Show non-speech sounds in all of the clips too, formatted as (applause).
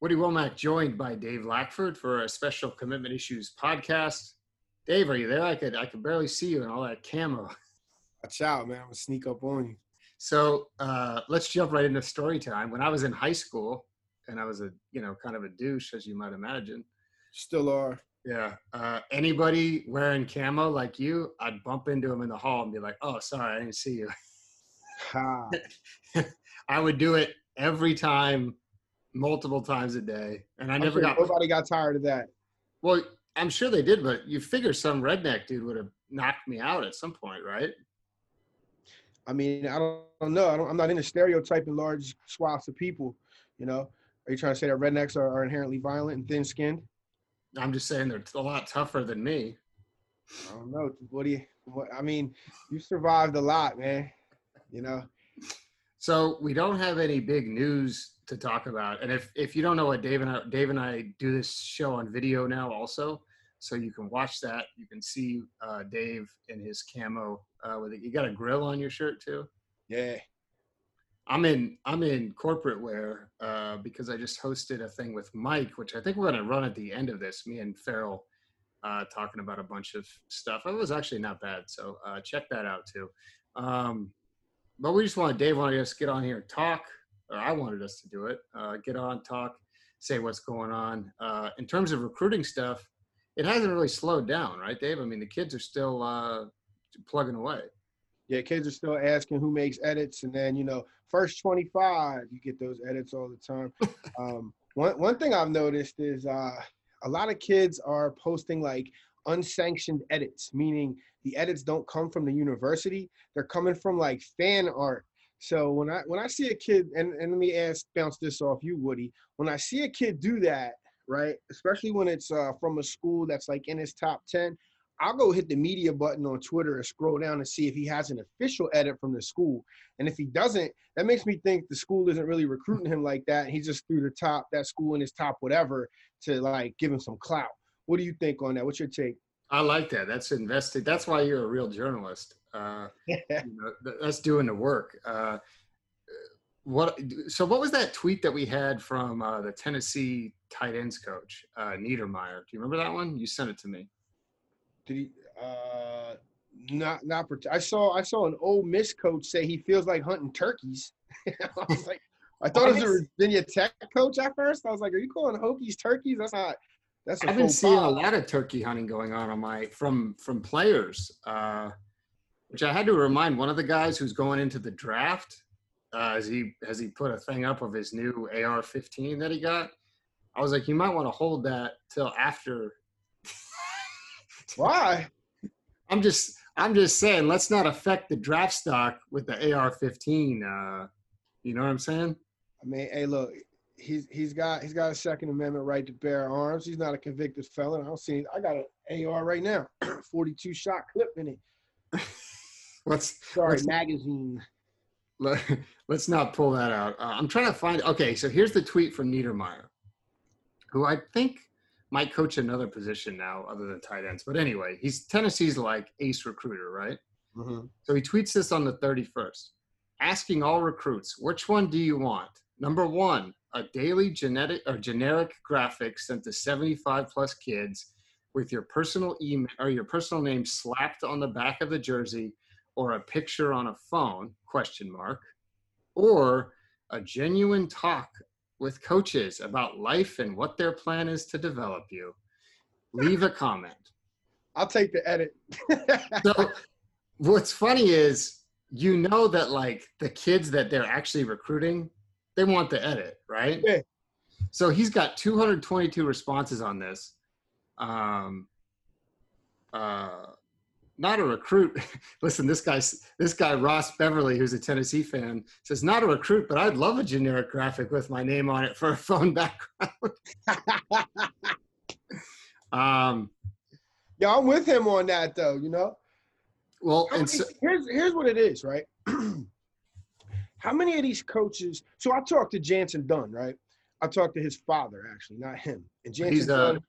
Woody Wommack joined by Dave Lackford for a special Commitment Issues podcast. Dave, are you there? I could I could barely see you in all that camo. (laughs) Watch out, man. I'm gonna sneak up on you. So uh, let's jump right into story time. When I was in high school, and I was a you know kind of a douche, as you might imagine. Still are. Yeah. Uh, anybody wearing camo like you, I'd bump into him in the hall and be like, "Oh, sorry, I didn't see you." (laughs) I would do it every time, multiple times a day, and I I'm never sure got. nobody got tired of that. Well, I'm sure they did, but you figure some redneck dude would have knocked me out at some point, right? I mean, I don't, I don't know. I don't, I'm not into stereotyping large swaths of people. You know, are you trying to say that rednecks are, are inherently violent and thin-skinned? I'm just saying they're a lot tougher than me. I don't know. What do you? What, I mean, you survived a lot, man. You know. So we don't have any big news to talk about, and if if you don't know what Dave and I, Dave and I do this show on video now also, so you can watch that. You can see uh, Dave in his camo. Uh, with it. You got a grill on your shirt too. Yeah. I'm in I'm in corporate wear uh, because I just hosted a thing with Mike, which I think we're gonna run at the end of this. Me and Farrell uh, talking about a bunch of stuff. It was actually not bad, so uh, check that out too. Um, but we just wanted Dave wanted us to get on here and talk, or I wanted us to do it. Uh, get on, talk, say what's going on uh, in terms of recruiting stuff. It hasn't really slowed down, right, Dave? I mean, the kids are still uh, plugging away. Yeah, kids are still asking who makes edits, and then you know, first 25, you get those edits all the time. (laughs) um, one one thing I've noticed is uh, a lot of kids are posting like unsanctioned edits, meaning the edits don't come from the university; they're coming from like fan art. So when I when I see a kid, and, and let me ask bounce this off you, Woody. When I see a kid do that, right, especially when it's uh, from a school that's like in his top 10, I'll go hit the media button on Twitter and scroll down and see if he has an official edit from the school. And if he doesn't, that makes me think the school isn't really recruiting him like that. He just threw the top that school in his top whatever to like give him some clout. What do you think on that? What's your take? I like that. That's invested. That's why you're a real journalist. Uh, (laughs) you know, th- that's doing the work. Uh, what? So, what was that tweet that we had from uh, the Tennessee tight ends coach, uh, Niedermeyer? Do you remember that one? You sent it to me. Did he? Uh, not not. part- I saw I saw an Ole Miss coach say he feels like hunting turkeys. (laughs) I was like, I thought it was a Virginia Tech coach at first. I was like, are you calling Hokies turkeys? That's not. That's a I've been seeing a lot of turkey hunting going on on my from from players, uh, which I had to remind one of the guys who's going into the draft. Uh, as he has he put a thing up of his new AR-15 that he got. I was like, you might want to hold that till after (laughs) Why? I'm just I'm just saying let's not affect the draft stock with the AR-15. Uh, you know what I'm saying? I mean, hey, look, he's he's got he's got a Second Amendment right to bear arms. He's not a convicted felon. I don't see. I got an AR right now, (clears throat) 42 shot clip in it. Let's Sorry, Let's- magazine. let, let's not pull that out. Uh, I'm trying to find. Okay, so here's the tweet from Niedermeyer, who I think might coach another position now other than tight ends. But anyway, he's Tennessee's like ace recruiter, right? Mhm. So he tweets this on the 31st, asking all recruits, which one do you want? Number one, a daily genetic or generic graphic sent to 75 plus kids with your personal email or your personal name slapped on the back of the jersey or a picture on a phone question mark or a genuine talk with coaches about life and what their plan is to develop you leave a comment I'll take the edit. (laughs) so what's funny is you know that like the kids that they're actually recruiting they want the edit right Yeah. so he's got 222 responses on this um uh not a recruit (laughs) listen this guy, this guy ross beverly who's a tennessee fan says not a recruit but i'd love a generic graphic with my name on it for a (laughs) phone background (laughs) um yeah, I'm with him on that though. You know. well How and many- so, here's here's what it is, right? (clears throat) How many of these coaches? So I talked to Jantzen Dunn, right? I talked to his father, actually, not him. And Jantzen he's uh Dunn,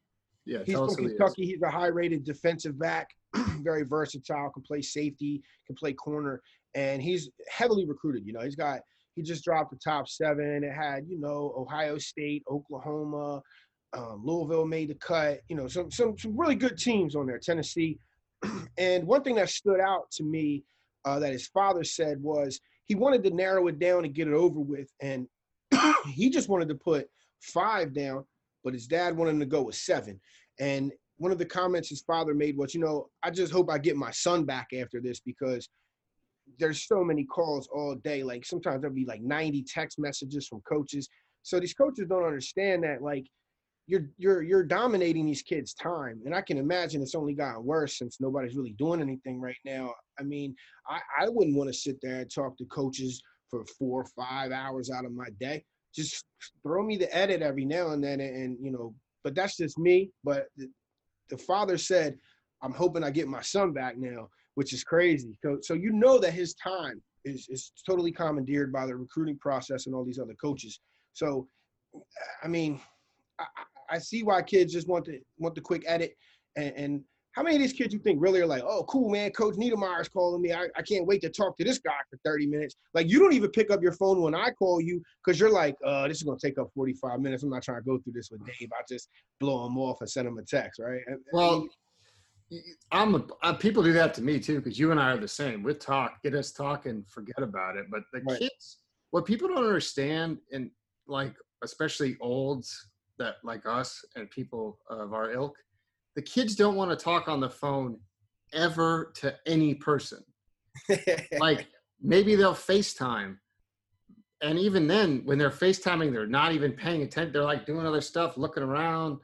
yeah he's from. Kentucky. He's a high-rated defensive back, (clears throat) very versatile, can play safety, can play corner, and he's heavily recruited. You know, he's got he just dropped the top seven. It had, you know, Ohio State, Oklahoma, um, Louisville made the cut. You know, some some some really good teams on there. Tennessee, (clears throat) and one thing that stood out to me uh, that his father said was he wanted to narrow it down and get it over with, and (clears throat) he just wanted to put five down, but his dad wanted him to go with seven. And one of the comments his father made was, you know, I just hope I get my son back after this because there's so many calls all day. Like sometimes there'll be like 90 text messages from coaches. So these coaches don't understand that like you're you're you're dominating these kids' time. And I can imagine it's only gotten worse since nobody's really doing anything right now. I mean, I, I wouldn't want to sit there and talk to coaches for four or five hours out of my day. Just throw me the edit every now and then and, and you know, but that's just me. But the, the father said, I'm hoping I get my son back now which is crazy. So, so you know that his time is, is totally commandeered by the recruiting process and all these other coaches. So, I mean, I, I see why kids just want to want the quick edit. And, and how many of these kids you think really are like, oh, cool, man, Coach Niedermeyer's calling me. I, I can't wait to talk to this guy for 30 minutes. Like, you don't even pick up your phone when I call you because you're like, uh, this is going to take up 45 minutes. I'm not trying to go through this with Dave. I just blow him off and send him a text, right? Well, I I'm a, uh, people do that to me too because you and I are the same. We talk, get us talking, forget about it. But the right. kids, what people don't understand, and like especially olds that like us and people of our ilk, the kids don't want to talk on the phone ever to any person. (laughs) like maybe they'll FaceTime. And even then, when they're FaceTiming, they're not even paying attention. They're like doing other stuff, looking around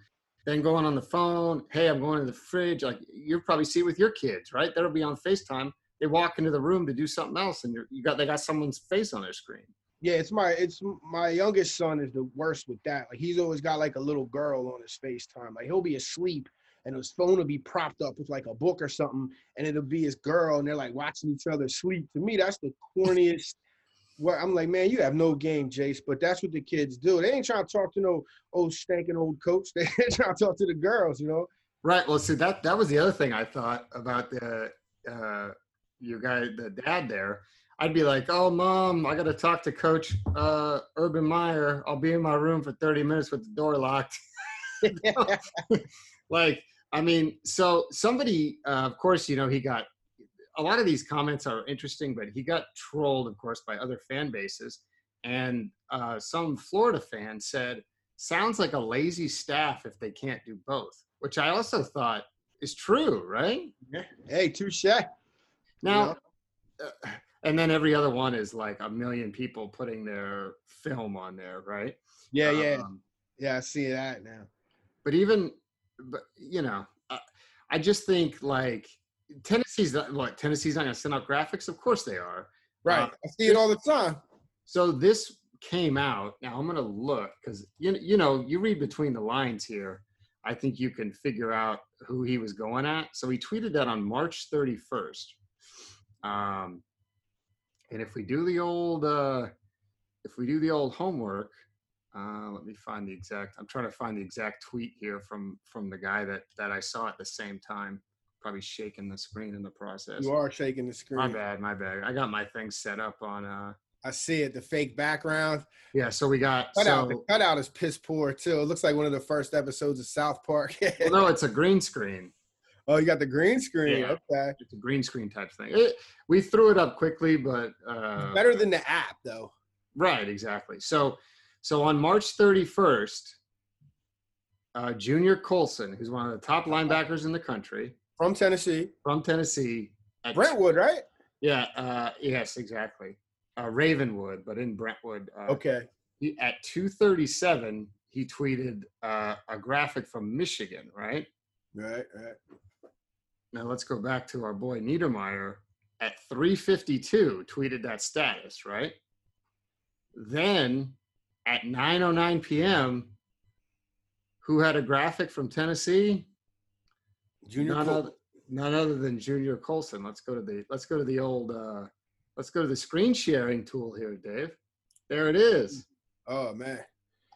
then going on the phone, hey, I'm going to the fridge. Like you probably see with your kids, right? That'll be on FaceTime. They walk into the room to do something else, and you got they got someone's face on their screen. Yeah, it's my it's my youngest son is the worst with that. Like he's always got like a little girl on his FaceTime. Like he'll be asleep and his phone will be propped up with like a book or something, and it'll be his girl, and they're like watching each other sleep. To me, that's the corniest (laughs) well, I'm like, man, you have no game, Jace. But that's what the kids do. They ain't trying to talk to no old stinking old coach. (laughs) They trying to talk to the girls, you know. Right. Well, see that that was the other thing I thought about the uh, your guy, the dad there. I'd be like, oh, mom, I got to talk to Coach uh, Urban Meyer. I'll be in my room for 30 minutes with the door locked. (laughs) like, I mean, so somebody, uh, of course, you know, he got a lot of these comments are interesting, but he got trolled, of course, by other fan bases. And uh, some Florida fan said, sounds like a lazy staff if they can't do both, which I also thought is true, right? Yeah. Hey, touche. Now, uh, and then every other one is like a million people putting their film on there, right? Yeah, yeah. Um, yeah, I see that now. But even, but you know, I, I just think like Tennessee's what? Tennessee's not going to send out graphics? Of course they are. Right. Uh, I see it all the time. So this came out. Now I'm going to look because you you know you read between the lines here. I think you can figure out who he was going at. So he tweeted that on March 31st. Um, and if we do the old, uh, if we do the old homework, uh, let me find the exact. I'm trying to find the exact tweet here from from the guy that that I saw at the same time probably shaking the screen in the process. You are shaking the screen. My bad, my bad. I got my thing set up on uh I see it, the fake background. Yeah, so we got cut so, out. The cutout is piss poor too. It looks like one of the first episodes of South Park. (laughs) well, no, it's a green screen. Oh, you got the green screen. Yeah, okay, it's a green screen type thing. It, we threw it up quickly, but uh, better than the app though. Right, exactly. So, so on March 31st, uh, Junior Colson, who's one of the top linebackers in the country, from Tennessee. From Tennessee. Brentwood, right? Yeah. Uh, yes, exactly. Uh, Ravenwood, but in Brentwood. Uh, okay. He, at 2:37, he tweeted uh, a graphic from Michigan, right? Right. Right. Now let's go back to our boy Niedermeyer. At 3:52, tweeted that status, right? Then at 9:09 p.m., who had a graphic from Tennessee? Junior none, Col- other, none other than Junior Colson. Let's go to the let's go to the old uh, let's go to the screen sharing tool here, Dave. There it is. Oh man,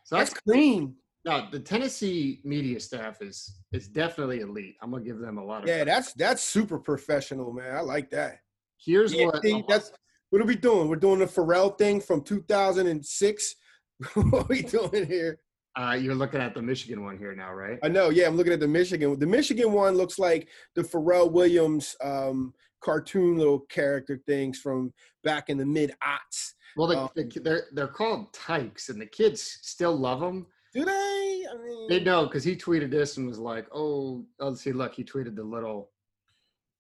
so that's, that's clean. Now the Tennessee media staff is is definitely elite. I'm gonna give them a lot of yeah. Credit. That's that's super professional, man. I like that. Here's yeah, what see, that's What are we doing? We're doing the Pharrell thing from 2006. (laughs) what are we doing here? Uh, you're looking at the Michigan one here now, right? I know. Yeah, I'm looking at the Michigan. The Michigan one looks like the Pharrell Williams um, cartoon little character things from back in the mid aughts. Well, the, um, the, they're they're called tykes, and the kids still love them. Do they? I mean, they know because he tweeted this and was like, "Oh, oh, let's see, look." He tweeted the little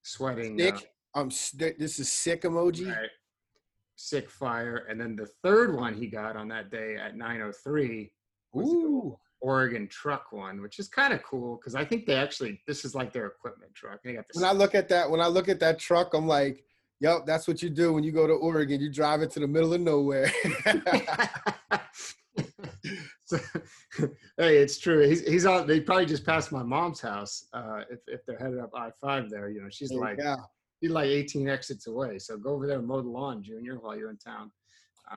sweating. Sick. Uh, um, this is sick emoji. Right. Sick fire, and then the third one he got on that day at 9:03 Ooh. Oregon truck one, which is kind of cool because I think they actually this is like their equipment truck. They got when I look at that, when I look at that truck, I'm like, "Yep, that's what you do when you go to Oregon. You drive it to the middle of nowhere." (laughs) so, hey, it's true. He's he's on. They probably just passed my mom's house. Uh, if if they're headed up I five there, you know, she's like, she's like 18 exits away. So go over there and mow the lawn, Junior, while you're in town.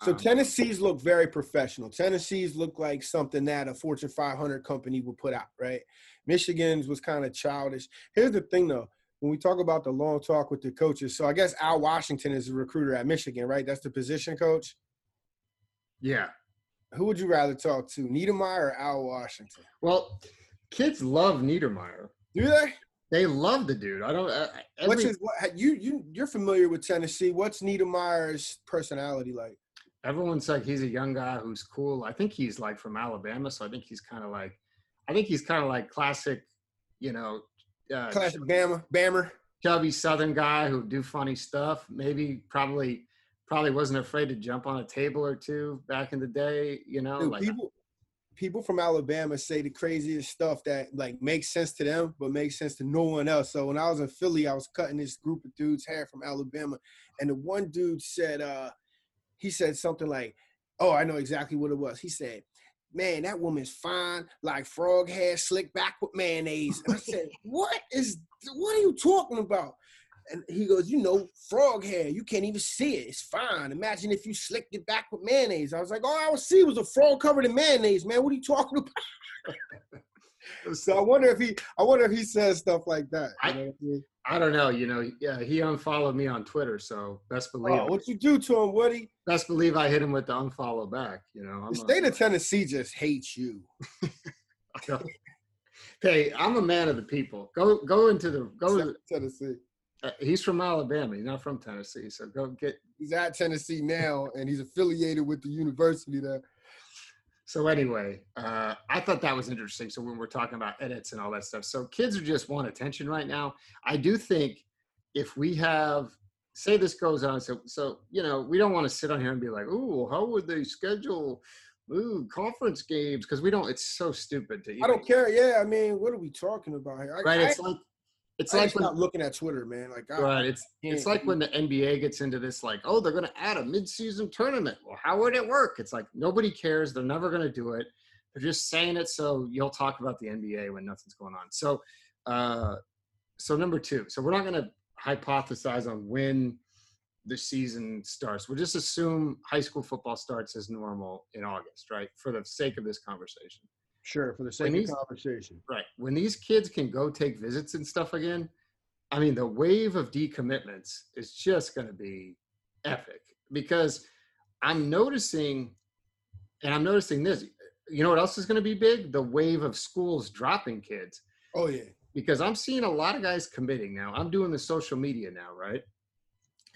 So um, Tennessee's look very professional. Tennessee's look like something that a Fortune 500 company would put out, right? Michigan's was kind of childish. Here's the thing, though. When we talk about the long talk with the coaches, so I guess Al Washington is a recruiter at Michigan, right? That's the position coach. Yeah. Who would you rather talk to, Niedermeyer or Al Washington? Well, kids love Niedermeyer. Do they? They love the dude. I don't. Uh, every, What's his, what, you you you're familiar with Tennessee? What's Niedermeyer's personality like? everyone's like he's a young guy who's cool. I think he's like from Alabama, so I think he's kind of like, I think he's kind of like classic, you know, uh, classic Bama, Bammer, chubby Southern guy who do funny stuff. Maybe probably probably wasn't afraid to jump on a table or two back in the day. You know, Dude, like people people from Alabama say the craziest stuff that like makes sense to them but makes sense to no one else. So when I was in Philly, I was cutting this group of dudes hair from Alabama, and the one dude said, uh, he said something like, "Oh, I know exactly what it was." He said, "Man, that woman's fine, like frog hair, slicked back with mayonnaise." And I said, (laughs) "What is? What are you talking about?" And he goes, "You know, frog hair. You can't even see it. It's fine. Imagine if you slicked it back with mayonnaise." I was like, "All I would see was a frog covered in mayonnaise, man. What are you talking about?" (laughs) so I wonder if he, I wonder if he says stuff like that. I, I, mean? I, don't know. You know, yeah, he unfollowed me on Twitter, so best oh, believe. Oh, what you do to him, Woody? Best believe I hit him with the unfollow back. You know, I'm the state a, of Tennessee just hates you. (laughs) hey, I'm a man of the people. Go, go into the go to Tennessee. Uh, he's from Alabama. He's not from Tennessee. So go get. He's at Tennessee now, and he's affiliated with the university there. So anyway, uh, I thought that was interesting. So when we're talking about edits and all that stuff, so kids are just want attention right now. I do think if we have, say this goes on, so so you know, we don't want to sit on here and be like, "Ooh, how would they schedule?" Ooh, conference games because we don't. It's so stupid to. Even, I don't care. Yeah, I mean, what are we talking about here? I, right. It's I, like it's I like when, not looking at Twitter, man. Like, right. It's it's like when the NBA gets into this, like, oh, they're going to add a midseason tournament. Well, how would it work? It's like nobody cares. They're never going to do it. They're just saying it so you'll talk about the NBA when nothing's going on. So, uh, so number two. So we're not going to hypothesize on when the season starts. We'll just assume high school football starts as normal in August, right? For the sake of this conversation. Sure, for the sake these, of conversation. Right. When these kids can go take visits and stuff again, I mean, the wave of decommitments is just going to be epic because I'm noticing, and I'm noticing this. You know what else is going to be big? The wave of schools dropping kids. Oh yeah. Because I'm seeing a lot of guys committing now. I'm doing the social media now, right?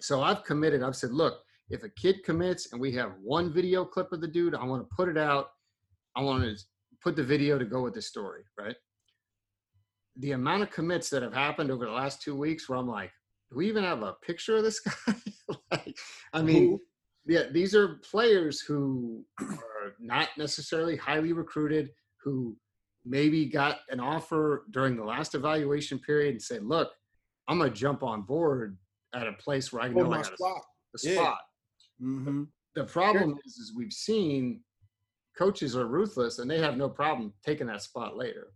So I've committed. I've said, look, if a kid commits and we have one video clip of the dude, I want to put it out. I want to put the video to go with the story, right? The amount of commits that have happened over the last two weeks where I'm like, do we even have a picture of this (laughs) guy? like, I mean, yeah, these are players who are not necessarily highly recruited, who maybe got an offer during the last evaluation period and said, look, I'm going to jump on board at a place where I know I got spot. a, a spot. Yeah. Mm-hmm. The problem is, is we've seen coaches are ruthless and they have no problem taking that spot later.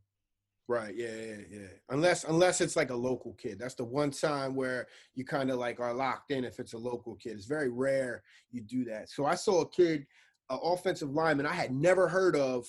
Right. Yeah, yeah, yeah. Unless unless it's like a local kid. That's the one time where you kind of like are locked in if it's a local kid. It's very rare you do that. So I saw a kid, an offensive lineman I had never heard of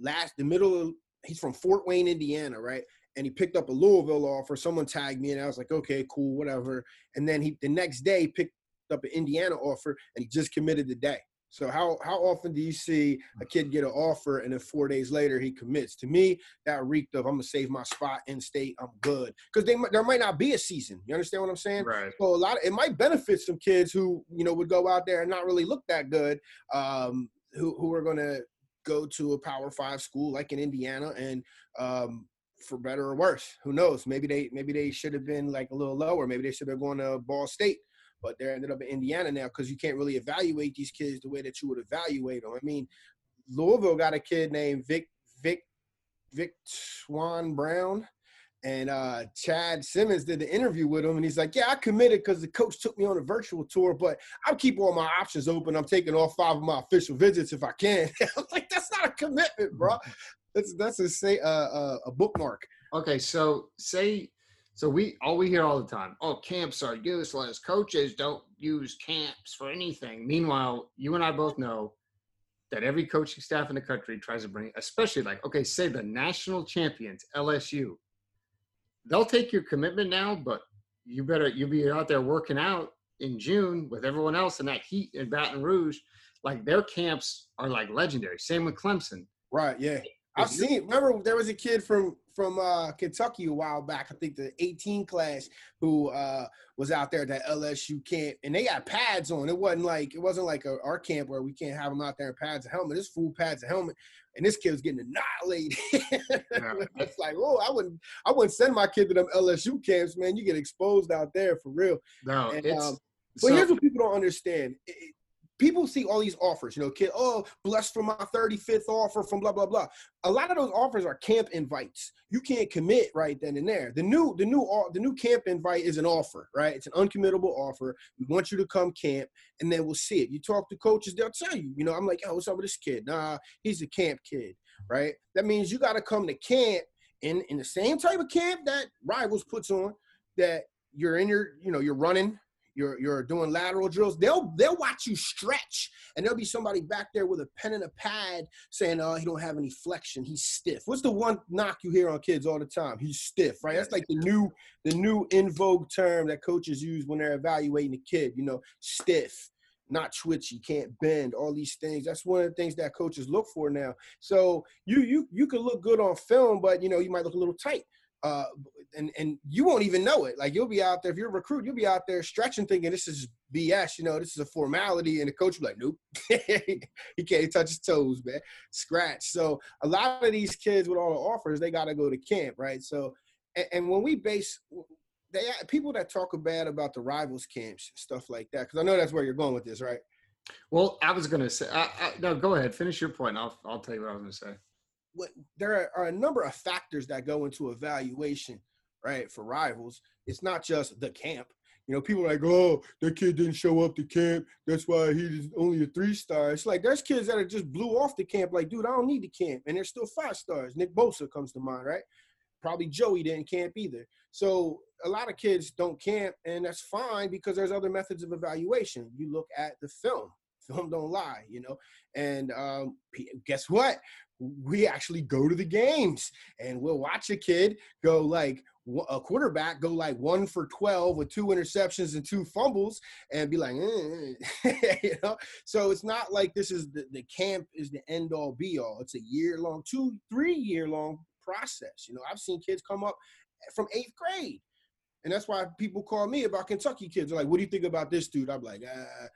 last the middle of he's from Fort Wayne, Indiana, right? And he picked up a Louisville offer. Someone tagged me and I was like, okay, cool, whatever. And then he the next day picked up an Indiana offer and he just committed today. So how how often do you see a kid get an offer and then four days later he commits? To me, that reeked of I'm gonna save my spot in state. I'm good because they there might not be a season. You understand what I'm saying? Right. So a lot of, it might benefit some kids who you know would go out there and not really look that good, um, who who are gonna go to a Power Five school like in Indiana and um, for better or worse, who knows? Maybe they maybe they should have been like a little lower. Maybe they should have gone to Ball State but they ended up in Indiana now because you can't really evaluate these kids the way that you would evaluate them. I mean, Louisville got a kid named Vic Vic Vic Swan Brown. And uh, Chad Simmons did the interview with him, and he's like, "Yeah, I committed because the coach took me on a virtual tour, but I'm keeping all my options open. I'm taking all five of my official visits if I can." (laughs) I was like, "That's not a commitment, bro. That's that's a say uh, uh, a bookmark." Okay, so say so we all we hear all the time, oh, camps are useless. Coaches don't use camps for anything. Meanwhile, you and I both know that every coaching staff in the country tries to bring, especially like, okay, say the national champions, LSU. They'll take your commitment now, but you better you'll be out there working out in June with everyone else in that heat in Baton Rouge. Like their camps are like legendary. Same with Clemson. Right. Yeah. I've seen. Remember, there was a kid from from uh, Kentucky a while back. I think the 18 class who uh, was out there at that LSU camp, and they got pads on. It wasn't like it wasn't like a, our camp where we can't have them out there in pads and helmet. This full pads and helmet, and this kid was getting annihilated. (laughs) Yeah. it's like, oh, I wouldn't, I wouldn't send my kid to them LSU camps, man. You get exposed out there for real. No, and, it's. Um, but so, here's what people don't understand. It, people see all these offers, you know, kid, oh, blessed for my 35th offer from blah, blah, blah. A lot of those offers are camp invites. You can't commit right then and there. The new, the new, uh, the new camp invite is an offer, right? It's an uncommittable offer. We want you to come camp and then we'll see it. You talk to coaches, they'll tell you, you know, I'm like, oh, what's up with this kid? Nah, he's a camp kid, right? That means you got to come to camp in, in the same type of camp that Rivals puts on that you're in your, you know, you're running you're you're doing lateral drills, they'll they'll watch you stretch, and there'll be somebody back there with a pen and a pad saying, "Oh, he don't have any flexion. He's stiff." What's the one knock you hear on kids all the time? He's stiff, right? That's like the new the new in vogue term that coaches use when they're evaluating a kid. You know, stiff not twitchy, can't bend, all these things. That's one of the things that coaches look for now. So you you you can look good on film, but you know you might look a little tight uh, and and you won't even know it. Like you'll be out there if you're a recruit, you'll be out there stretching, thinking this is BS. You know, this is a formality, and the coach will be like, "Nope, (laughs) he can't touch his toes, man. Scratch." So a lot of these kids with all the offers, they got to go to camp, right? So, and, and when we base, they people that talk bad about the rivals camps, stuff like that, because I know that's where you're going with this, right? Well, I was gonna say, I, I, no, go ahead, finish your point. I'll I'll tell you what I was gonna say what there are a number of factors that go into evaluation, right? For rivals, it's not just the camp. You know, people are like, oh, that kid didn't show up to camp. That's why he's only a three star. It's like there's kids that are just blew off the camp. Like, dude, I don't need the camp, and they're still five stars. Nick Bosa comes to mind, right? Probably Joey didn't camp either. So a lot of kids don't camp, and that's fine because there's other methods of evaluation. You look at the film. Film don't lie, you know. And um, guess what? We actually go to the games and we'll watch a kid go like a quarterback go like one for 12 with two interceptions and two fumbles and be like eh. (laughs) you know? So it's not like this is the, the camp is the end all be all it's a year long two three year long process you know? I've seen kids come up from eighth grade and that's why people call me about kentucky kids. They're like what do you think about this dude? I'm like ah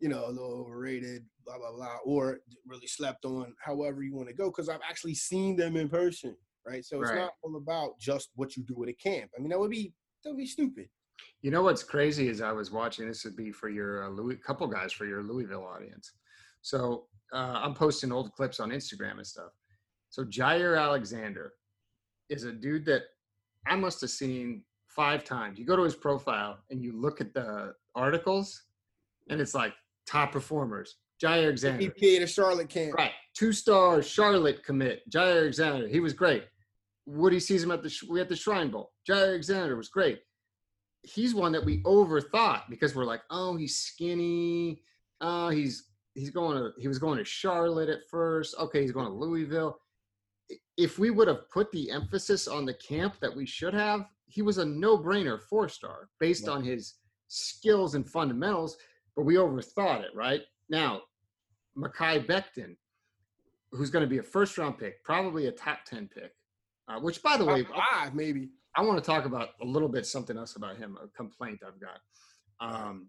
you know, a little overrated, blah blah blah, or really slept on, however you want to go, because I've actually seen them in person, right? So it's right. not all about just what you do at a camp. I mean, that would be that would be stupid. You know what's crazy is I was watching. This would be for your uh, Louis, couple guys for your Louisville audience. So uh, I'm posting old clips on Instagram and stuff. So Jaire Alexander is a dude that I must have seen five times. You go to his profile and you look at the articles, and it's like top performers. Jaire Alexander. EPA to Charlotte camp. Right. Two stars, Charlotte commit. Jaire Alexander. He was great. Woody sees him at the we at the Shrine Bowl. Jaire Alexander was great. He's one that we overthought because we're like, oh, he's skinny. Oh, he's he's going to he was going to Charlotte at first. Okay, he's going to Louisville. If we would have put the emphasis on the camp that we should have, he was a no-brainer four star based on his skills and fundamentals, but we overthought it, right? Now, Mekhi Becton, who's going to be a first round pick, probably a top 10 pick, uh, which, by the way, five maybe. I want to talk about a little bit something else about him, a complaint I've got. Um,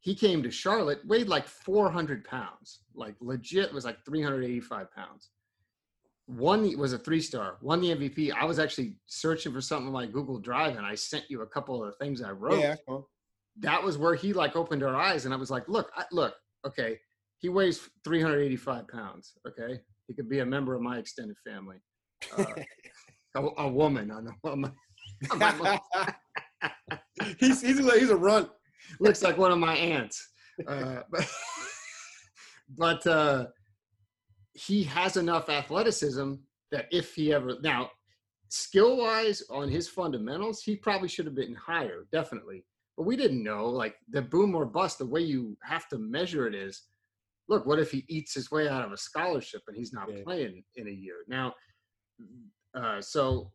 he came to Charlotte, weighed like 400 pounds, like legit was like 385 pounds. One was a three star, won the MVP. I was actually searching for something like Google Drive, and I sent you a couple of the things I wrote. Yeah, cool. That was where he like opened our eyes, and I was like, look, I, look, okay, he weighs 385 pounds. Okay, he could be a member of my extended family. Uh, a, a, woman on the. (laughs) he's he's a, he's a runt looks like one of my aunts. Uh, (laughs) but but uh, he has enough athleticism that if he ever now skill wise on his fundamentals, he probably should have been higher, definitely. But we didn't know like the boom or bust. The way you have to measure it is, look, what if he eats his way out of a scholarship and he's not yeah. playing in a year now? Uh, so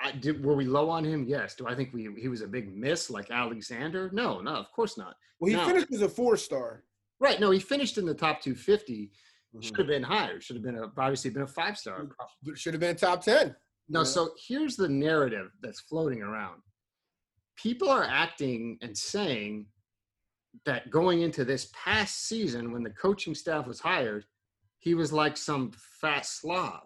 I, did, were we low on him? Yes. Do I think we he was a big miss like Alexander? No, no, of course not. Well, he now, finished as a four star. Right. No, he finished in the top 250. Mm-hmm. Should have been higher. Should have been a, obviously been a five star. Should have been a top 10. No, yeah. so here's the narrative that's floating around. People are acting and saying that going into this past season when the coaching staff was hired, he was like some fat slob.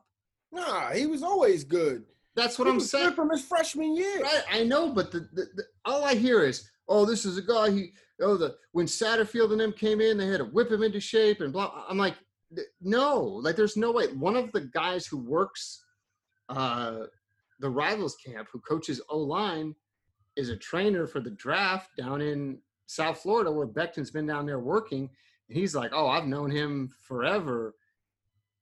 Nah, he was always good. That's what he I'm saying. From his freshman year, right? I know, but the, the, the, all I hear is, "Oh, this is a guy. He oh the when Satterfield and them came in, they had to whip him into shape and blah." I'm like, no, like there's no way. One of the guys who works uh, the rivals camp, who coaches O line, is a trainer for the draft down in South Florida, where Becton's been down there working. And he's like, "Oh, I've known him forever."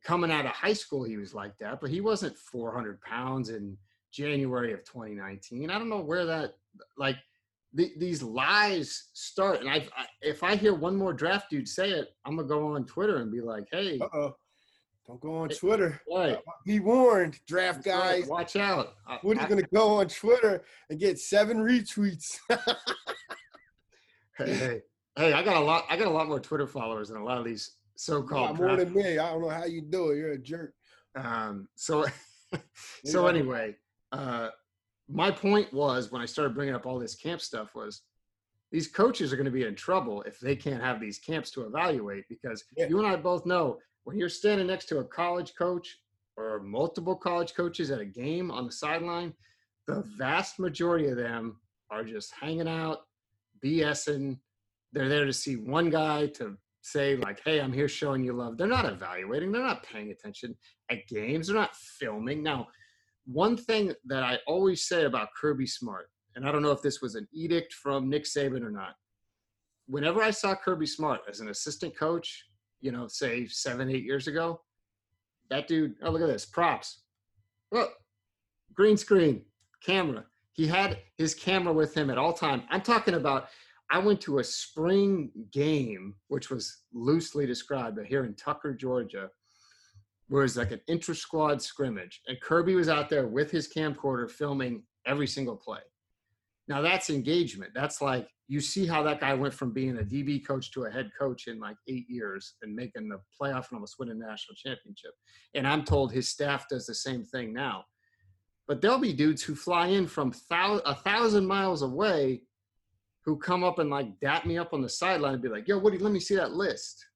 coming out of high school, he was like that, but he wasn't 400 pounds in January of 2019. I don't know where that, like, the, these lies start. And I, if I hear one more draft dude say it, I'm gonna go on Twitter and be like, "Hey, uh-oh. Don't go on Twitter. Right. Be warned, draft guys. Watch out. Woody's gonna go on Twitter and get seven retweets. (laughs) hey, hey, hey, I got a lot. I got a lot more Twitter followers than a lot of these so-called more than me. I don't know how you do it. You're a jerk. Um, so, (laughs) so anyway, uh, my point was when I started bringing up all this camp stuff was these coaches are going to be in trouble if they can't have these camps to evaluate because yeah. you and I both know when you're standing next to a college coach or multiple college coaches at a game on the sideline, the vast majority of them are just hanging out, BSing. They're there to see one guy to say like, "Hey, I'm here showing you love." They're not evaluating. They're not paying attention at games. They're not filming. Now, one thing that I always say about Kirby Smart, and I don't know if this was an edict from Nick Saban or not. Whenever I saw Kirby Smart as an assistant coach, you know, say seven, eight years ago, that dude. Oh, look at this props. Look, green screen, camera. He had his camera with him at all time. I'm talking about I went to a spring game, which was loosely described but here in Tucker, Georgia, where it was like an intra squad scrimmage. And Kirby was out there with his camcorder filming every single play. Now that's engagement. That's like you see how that guy went from being a DB coach to a head coach in like eight years and making the playoff and almost winning a national championship. And I'm told his staff does the same thing now. But there'll be dudes who fly in from thou- a thousand miles away who come up and like dap me up on the sideline and be like, "Yo, Woody, let me see that list."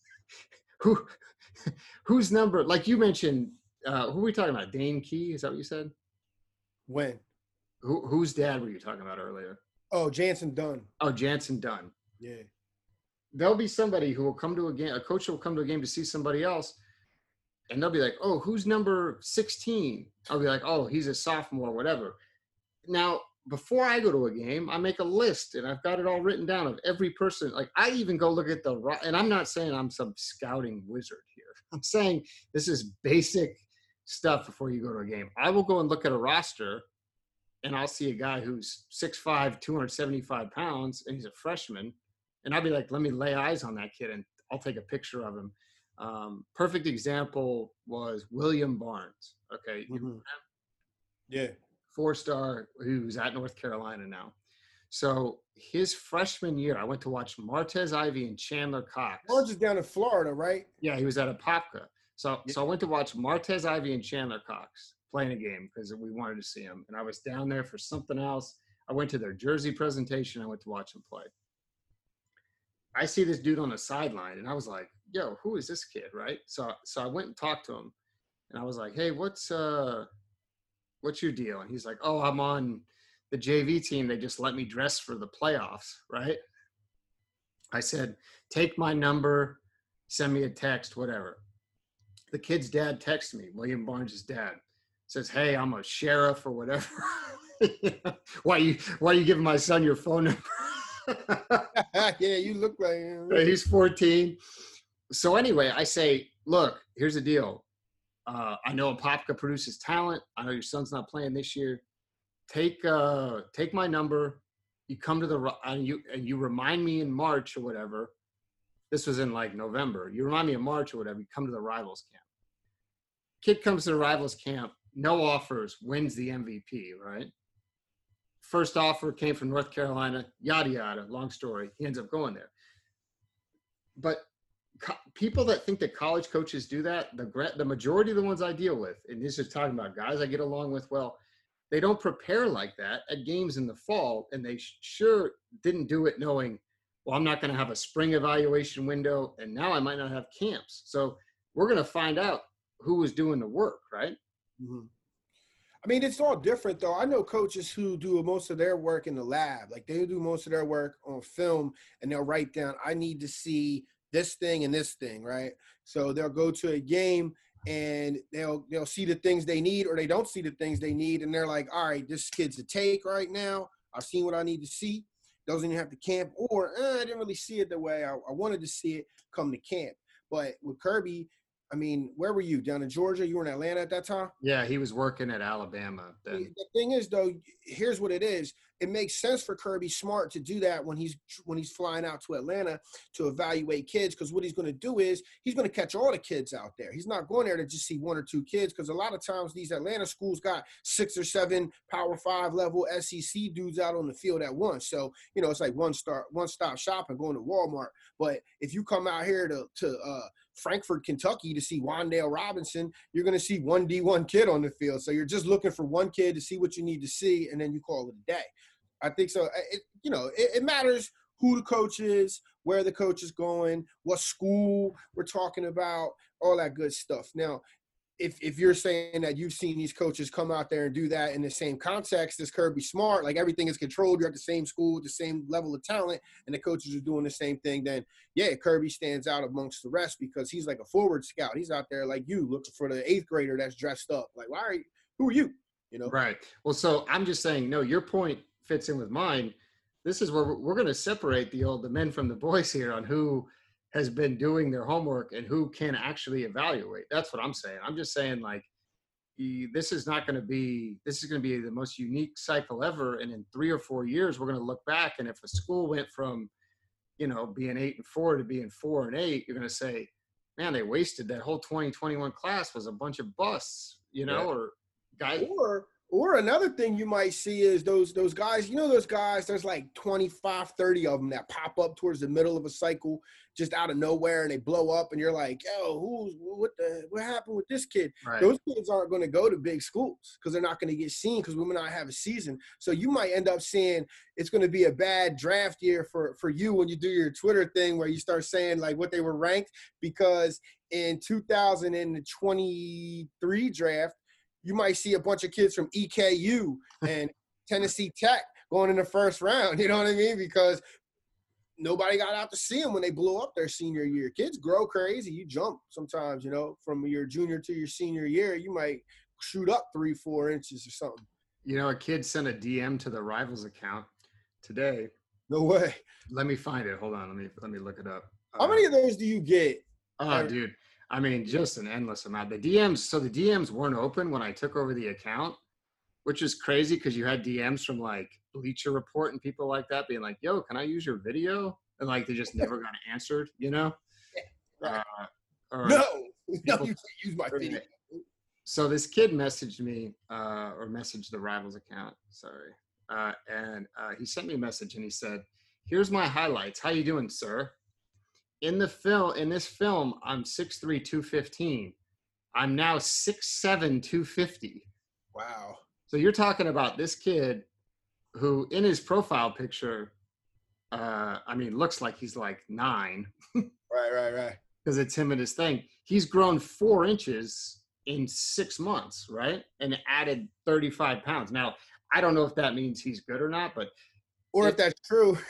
(laughs) who, (laughs) whose number? Like you mentioned, uh, who are we talking about? Dane Key? Is that what you said? When? Who, whose dad were you talking about earlier? Oh, Jantzen Dunn. Oh, Jantzen Dunn. Yeah. There'll be somebody who will come to a game. A coach will come to a game to see somebody else, and they'll be like, "Oh, who's number 16?" I'll be like, "Oh, he's a sophomore, whatever." Now, before I go to a game, I make a list and I've got it all written down of every person. Like I even go look at the and I'm not saying I'm some scouting wizard here. (laughs) I'm saying this is basic stuff before you go to a game. I will go and look at a roster and I'll see a guy who's 6'5, 275 pounds, and he's a freshman. And I'll be like, let me lay eyes on that kid and I'll take a picture of him. Um, perfect example was William Barnes. Okay. Mm-hmm. Yeah four star who's at North Carolina now. So his freshman year, I went to watch Martez Ivey and Chandler Cox. Orange is down in Florida, right? Yeah, he was at Apopka. So Yeah. so I went to watch Martez Ivey and Chandler Cox playing a game because we wanted to see him. And I was down there for something else. I went to their jersey presentation. I went to watch him play. I see this dude on the sideline, and I was like, "Yo, who is this kid?" Right? So so I went and talked to him, and I was like, "Hey, what's uh, what's your deal?" And he's like, "Oh, I'm on the JV team. They just let me dress for the playoffs." Right? I said, "Take my number, send me a text, whatever." The kid's dad texts me, William Barnes' dad, says, "Hey, I'm a sheriff or whatever." (laughs) why you why you giving my son your phone number? (laughs) yeah, you look like Right, (laughs) He's 14. So anyway, I say, look, here's the deal. Uh, I know Apopka produces talent. I know your son's not playing this year. Take uh, take my number. You come to the and you and you remind me in March or whatever. This was in like November. You remind me in March or whatever. You come to the rivals camp. Kid comes to the rivals camp, no offers, wins the MVP. Right. First offer came from North Carolina. Yada yada. Long story. He ends up going there but co- people that think that college coaches do that, the the majority of the ones I deal with, and this is talking about guys I get along with well, they don't prepare like that at games in the fall, and they sure didn't do it knowing, well, I'm not going to have a spring evaluation window, and now I might not have camps. So we're going to find out who was doing the work, right? Mhm. I mean, it's all different though. I know coaches who do most of their work in the lab. Like they do most of their work on film and they'll write down, I need to see this thing and this thing, right? So they'll go to a game and they'll they'll see the things they need or they don't see the things they need and they're like, all right, this kid's a take right now. I've seen what I need to see. Doesn't even have to camp or eh, I didn't really see it the way I, I wanted to see it come to camp. But with Kirby, I mean, where were you? Down in Georgia? You were in Atlanta at that time? Yeah, he was working at Alabama The then. the thing is, though, here's what it is. It makes sense for Kirby Smart to do that when he's when he's flying out to Atlanta to evaluate kids, because what he's going to do is he's going to catch all the kids out there. He's not going there to just see one or two kids, because a lot of times these Atlanta schools got six or seven Power Five level SEC dudes out on the field at once. So you know it's like one star one stop shopping going to Walmart. But if you come out here to to uh, Frankfort, Kentucky to see Wan'Dale Robinson, you're going to see one D1 kid on the field. So you're just looking for one kid to see what you need to see, and then you call it a day. I think so. It, you know, it, it matters who the coach is, where the coach is going, what school we're talking about, all that good stuff. Now, if if you're saying that you've seen these coaches come out there and do that in the same context as Kirby Smart, like everything is controlled, you're at the same school with the same level of talent, and the coaches are doing the same thing, then yeah, Kirby stands out amongst the rest because he's like a forward scout. He's out there like you, looking for the eighth grader that's dressed up. Like, why are you? Who are you? You know? Right. Well, so I'm just saying, no, your point fits in with mine. This is where we're going to separate the old the men from the boys here on who has been doing their homework and who can actually evaluate. That's what I'm saying. I'm just saying like this is not going to be this is going to be the most unique cycle ever and in 3 or 4 years we're going to look back and if a school went from you know being 8 and 4 to being 4 and 8 you're going to say man they wasted that whole 2021 class was a bunch of busts you know Yeah. or guys Or or another thing you might see is those those guys, you know those guys, there's like 25, 30 of them that pop up towards the middle of a cycle just out of nowhere and they blow up and you're like, yo, who's what the what happened with this kid? right Those kids aren't going to go to big schools because they're not going to get seen because we may not have a season. So you might end up seeing it's going to be a bad draft year for for you when you do your Twitter thing where you start saying like what they were ranked because in 2023 draft you might see a bunch of kids from EKU (laughs) and Tennessee Tech going in the first round. (laughs) You know what I mean? Because nobody got out to see them when they blew up their senior year. Kids grow crazy. You jump sometimes, you know, from your junior to your senior year. You might shoot up three, four inches or something. You know, a kid sent a DM to the rivals account today. No way. Let me find it. Hold on. Let me let me look it up. How Uh, many of those do you get? Oh, dude. I mean, just an endless amount. The DMs, so the DMs weren't open when I took over the account, which is crazy because you had DMs from like Bleacher Report and people like that being like, yo, can I use your video? And like they just never got answered, you know? (laughs) Right. Uh, or- No, (laughs) no, you can't use my video. So this kid messaged me, uh, or messaged the rivals account. Sorry. uh, and uh, he sent me a message and he said, "Here's my highlights. How you doing, sir? In the film, in this film, I'm 6'3", 215. I'm now 6'7", 250. Wow. So you're talking about this kid who, in his profile picture, uh, I mean, looks like he's like nine. (laughs) right, right, right. Because it's him and his thing. He's grown four inches in six months, right? And added 35 pounds. Now, I don't know if that means he's good or not, but or if that's true. (laughs)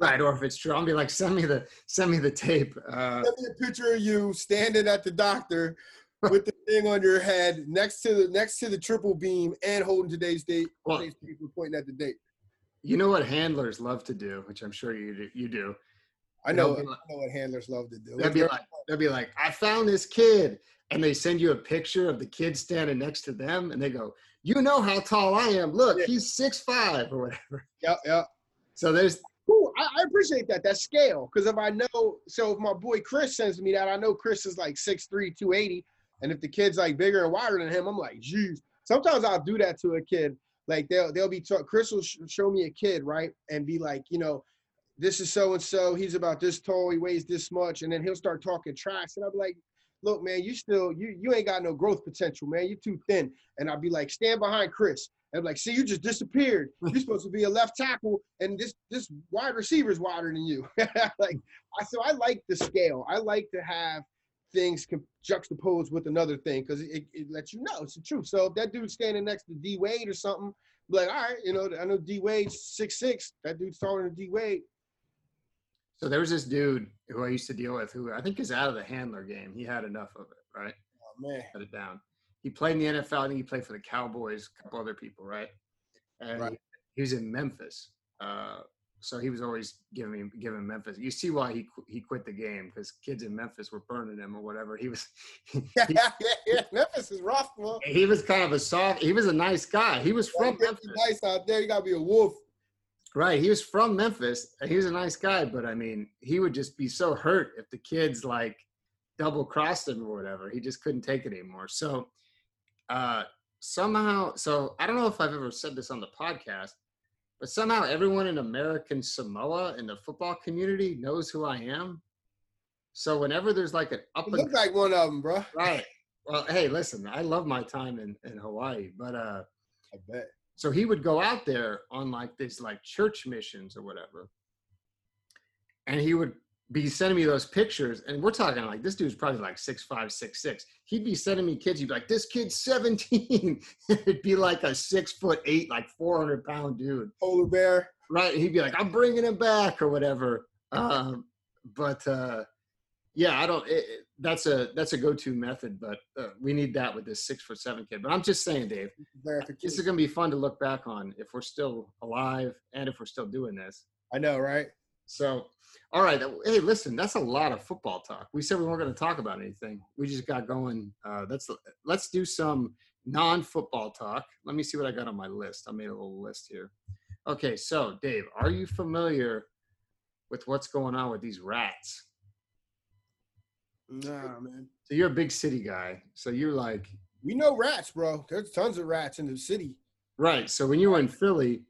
right, or if it's true. I'll be like, send me the send me the tape. Uh, send me a picture of you standing at the doctor with the (laughs) thing on your head next to the next to the triple beam and holding today's date. Well, today's paper pointing at the date. You know what handlers love to do, which I'm sure you do, you do. I know, like, I know what handlers love to do. They'll be like, they'll be like, I found this kid, and they send you a picture of the kid standing next to them, and they go, you know how tall I am. Look, yeah. he's six five or whatever. Yeah, yeah. So there's cool. I, I appreciate that. That scale. Because if I know, so if my boy Chris sends me that, I know Chris is like 6'3", 280. And if the kid's like bigger and wider than him, I'm like, geez. Sometimes I'll do that to a kid. Like they'll they'll be talk, Chris will sh- show me a kid, right, and be like, you know, this is so and so. He's about this tall. He weighs this much, and then he'll start talking trash, and I'll be like, look, man, you still you you ain't got no growth potential, man. You're too thin. And I'd be like, stand behind Chris. And I'm like, see, you just disappeared. (laughs) You're supposed to be a left tackle, and this this wide receiver is wider than you. (laughs) like, I so I like the scale. I like to have things juxtaposed with another thing because it, it lets you know it's the truth. So if that dude's standing next to D Wade or something, like, all right, you know, I know D Wade's six six. That dude's taller than D Wade. So there was this dude who I used to deal with who I think is out of the handler game. He had enough of it, right? Oh man. It down. He played in the NFL. I think he played for the Cowboys, a couple other people, right? And right. He, he, was in Memphis. Uh, so he was always giving me giving Memphis. You see why he he quit the game because kids in Memphis were burning him or whatever. He was. (laughs) He, yeah, yeah, Memphis is rough, man. He was kind of a soft. He was a nice guy. He was from Memphis. Nice out there. You gotta be a wolf. Right. He was from Memphis. He was a nice guy, but I mean, he would just be so hurt if the kids like double crossed him or whatever. He just couldn't take it anymore. So uh somehow so I don't know if I've ever said this on the podcast, but somehow everyone in American Samoa in the football community knows who I am. So whenever there's like an up you look like one of them, bro. Right. Well, hey, listen, I love my time in, in Hawaii, but uh I bet so he would go out there on like these like church missions or whatever. And he would be sending me those pictures. And we're talking like this dude's probably like six five, six six. He'd be sending me kids. He'd be like, this kid's 17. (laughs) It'd be like a six foot eight, like 400 pound dude. Polar bear. Right. He'd be like, I'm bringing him back or whatever. Um, but uh, yeah, I don't. It, that's a that's a go-to method, but uh, we need that with this six for seven kid. But I'm just saying, Dave, this is going to be fun to look back on if we're still alive and if we're still doing this. I know, right? So, all right. Hey, listen, that's a lot of football talk. We said we weren't going to talk about anything. We just got going. Uh, let's let's do some non-football talk. Let me see what I got on my list. I made a little list here. Okay, so Dave, are you familiar with what's going on with these rats? Nah, (laughs) man. So you're a big city guy. So you're like we know rats, bro. There's tons of rats in the city. Right. So when you were in Philly,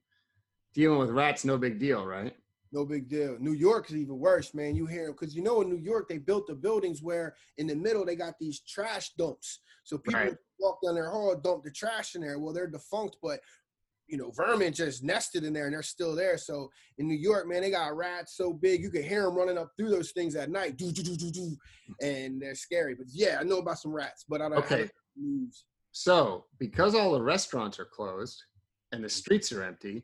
dealing with rats, no big deal, right? No big deal. New York is even worse, man. You hear because you know in New York they built the buildings where in the middle they got these trash dumps. So people right. walk down their hall, dump the trash in there. Well, they're defunct, but you know, vermin just nested in there and they're still there. So in New York, man, they got rats so big you could hear them running up through those things at night, do do do do do, and they're scary. But yeah, I know about some rats, but I don't. Okay. So because all the restaurants are closed and the streets are empty,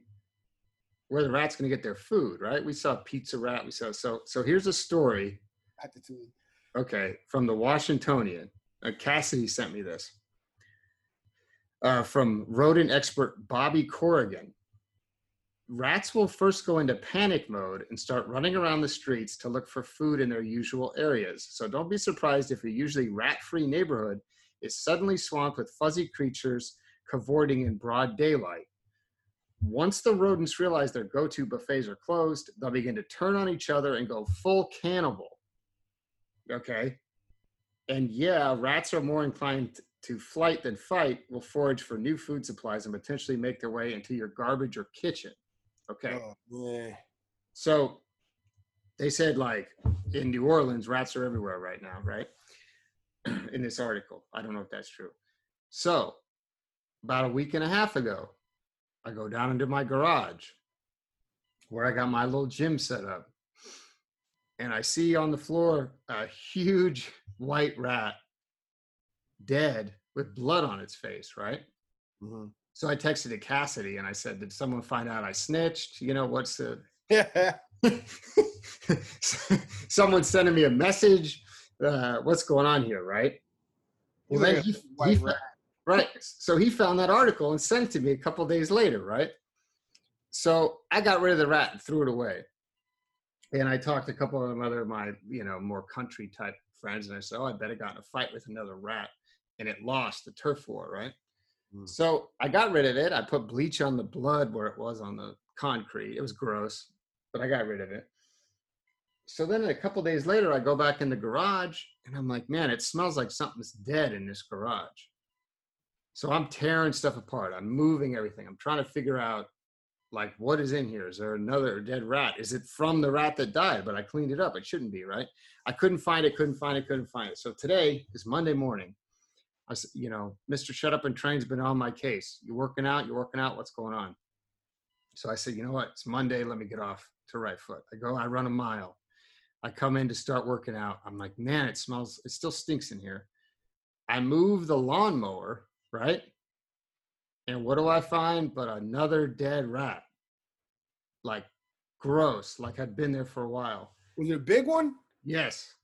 where the rats going to get their food, right? We saw pizza rat. We saw so so. Here's a story. Okay, from the Washingtonian. Uh, Cassidy sent me this uh, from rodent expert Bobby Corrigan. Rats will first go into panic mode and start running around the streets to look for food in their usual areas. So don't be surprised if a usually rat free neighborhood is suddenly swamped with fuzzy creatures cavorting in broad daylight. Once the rodents realize their go to buffets are closed, they'll begin to turn on each other and go full cannibal. Okay? And yeah, rats are more inclined to flight than fight will forage for new food supplies and potentially make their way into your garbage or kitchen. Okay. Oh, yeah. So they said like in New Orleans, rats are everywhere right now, right? (clears throat) in this article. I don't know if that's true. So about a week and a half ago, I go down into my garage where I got my little gym set up. And I see on the floor a huge (laughs) white rat dead with blood on its face, right? Mm-hmm. So I texted to Cassidy and I said, Did someone find out I snitched? You know, what's the. (laughs) (laughs) Someone sending me a message. Uh, what's going on here, right? Well, then he, he, right. So he found that article and sent it to me a couple days later, right? So I got rid of the rat and threw it away. And I talked to a couple of other of my, you know, more country type friends, and I said, "Oh, I bet I got in a fight with another rat, and it lost the turf war, right?" Mm. So I got rid of it. I put bleach on the blood where it was on the concrete. It was gross, but I got rid of it. So then a couple days later, I go back in the garage, and I'm like, "Man, it smells like something's dead in this garage." So I'm tearing stuff apart. I'm moving everything. I'm trying to figure out like what is in here is there another dead rat is it from the rat that died but i cleaned it up it shouldn't be right i couldn't find it couldn't find it couldn't find it so today is monday morning i you know mr shut up and train's been on my case you're working out you're working out what's going on so i said you know what it's monday let me get off to right foot i go i run a mile i come in to start working out i'm like man it smells it still stinks in here i move the lawnmower right and what do I find but another dead rat? Like gross, like I'd been there for a while. Was it a big one? Yes.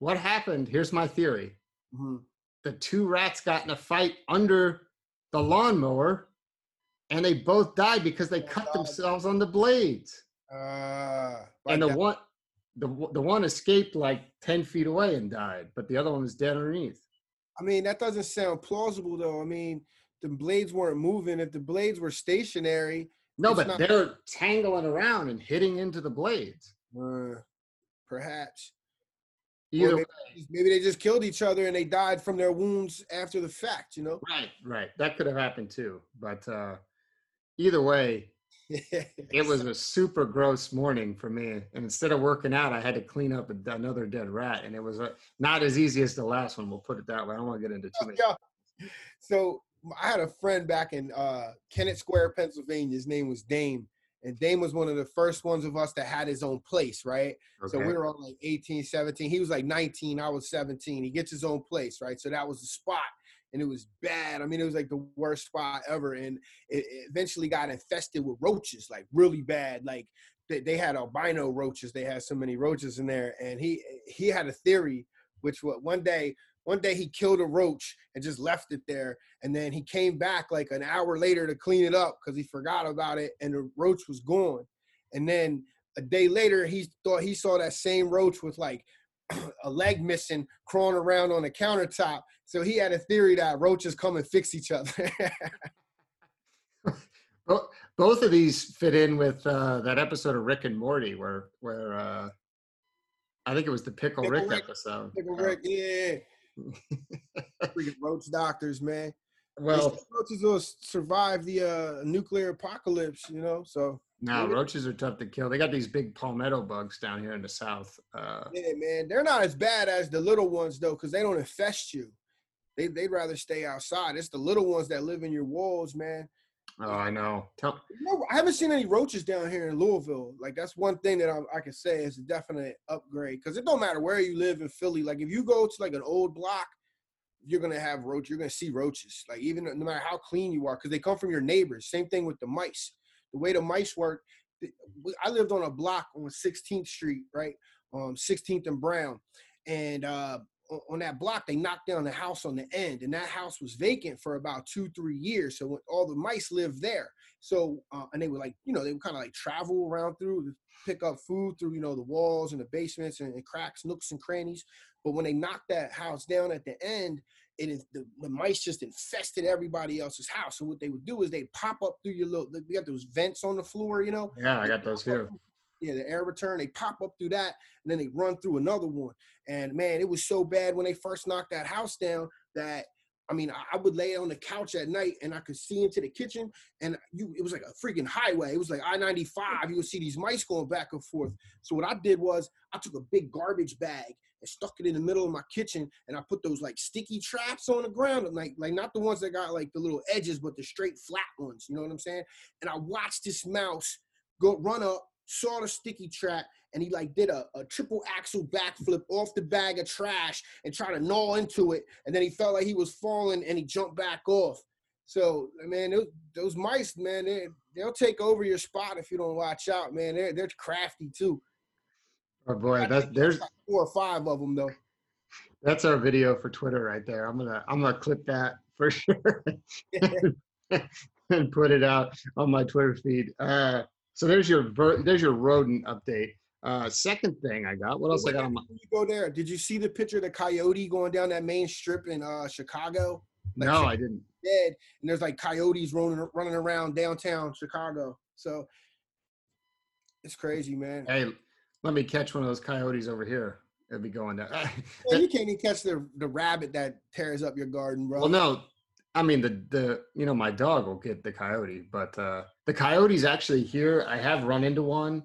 What happened? Here's my theory. Mm-hmm. The two rats got in a fight under the lawnmower and they both died because they cut themselves on the blades. Uh, and the that. one the, the one escaped like 10 feet away and died, but the other one was dead underneath. I mean, that doesn't sound plausible though. I mean, the blades weren't moving. If the blades were stationary, no, but not- they're tangling around and hitting into the blades. Uh, perhaps. Either maybe, maybe they just killed each other and they died from their wounds after the fact. You know. Right, right. That could have happened too. But uh, either way, (laughs) it was a super gross morning for me. And instead of working out, I had to clean up another dead rat, and it was uh, not as easy as the last one. We'll put it that way. I don't want to get into too (laughs) many. So I had a friend back in uh, Kennett Square, Pennsylvania. His name was Dame. And Dame was one of the first ones of us that had his own place, right? Okay. So we were all like 18, 17. He was like 19, I was 17. He gets his own place, right? So that was the spot. And it was bad. I mean, it was like the worst spot ever. And it, eventually got infested with roaches, like really bad. Like they, they had albino roaches. They had so many roaches in there. And he he had a theory, which was one day one day he killed a roach and just left it there and then he came back like an hour later to clean it up because he forgot about it and the roach was gone. And then a day later he thought he saw that same roach with like (clears throat) a leg missing crawling around on the countertop. So he had a theory that roaches come and fix each other. (laughs) Both of these fit in with uh, that episode of rick and morty where where uh, I think it was the Pickle, Pickle Rick, Rick, episode. Pickle Rick, yeah. (laughs) Freaking roach doctors, man. Well, roaches will survive the uh, nuclear apocalypse, you know. So no, roaches are tough to kill. They got these big palmetto bugs down here in the south. Uh, yeah, man, they're not as bad as the little ones though, because they don't infest you. They they'd rather stay outside. It's the little ones that live in your walls, man. Oh, I know. Tell- I haven't seen any roaches down here in Louisville. Like that's one thing that I, I can say is a definite upgrade because it don't matter where you live in Philly. Like if you go to like an old block, you're gonna have roach. You're gonna see roaches. Like even no matter how clean you are, because they come from your neighbors. Same thing with the mice. The way the mice work. I lived on a block on 16th Street, right, um, 16th and Brown, and uh, on that block, they knocked down the house on the end, and that house was vacant for about two, three years. So all the mice lived there. So uh, and they would like, you know, they would kind of like travel around through pick up food through, you know, the walls and the basements and, and cracks, nooks and crannies. But when they knocked that house down at the end, it is the, the mice just infested everybody else's house. So what they would do is they pop up through your little. We got those vents on the floor, you know. Yeah, I got those here yeah, the air return. They pop up through that, and then they run through another one. And man, it was so bad when they first knocked that house down that I mean, I, would lay on the couch at night and I could see into the kitchen, and you, it was like a freaking highway. It was like I ninety five. You would see these mice going back and forth. So what I did was I took a big garbage bag and stuck it in the middle of my kitchen, and I put those like sticky traps on the ground, like like not the ones that got like the little edges, but the straight flat ones. You know what I'm saying? And I watched this mouse go run up, saw the sticky trap, and he like did a, a triple axel backflip off the bag of trash and tried to gnaw into it, and then he felt like he was falling and he jumped back off. So man, those, those mice, man, they they'll take over your spot if you don't watch out, man. They're they're crafty too. Oh boy, that's there's like four or five of them though. That's our video for Twitter right there. I'm gonna I'm gonna clip that for (laughs) sure (laughs) and put it out on my Twitter feed. Uh, so there's your there's your rodent update. Uh, second thing I got. What else I got on my? You go there. Did you see the picture of the coyote going down that main strip in uh, Chicago? Like no, I didn't. Dead, and there's like coyotes running running around downtown Chicago. So it's crazy, man. Hey, let me catch one of those coyotes over here. It'd be going down. (laughs) well, you can't even catch the the rabbit that tears up your garden, bro. Well, no, I mean the the you know my dog will get the coyote, but uh the coyotes actually here. I have run into one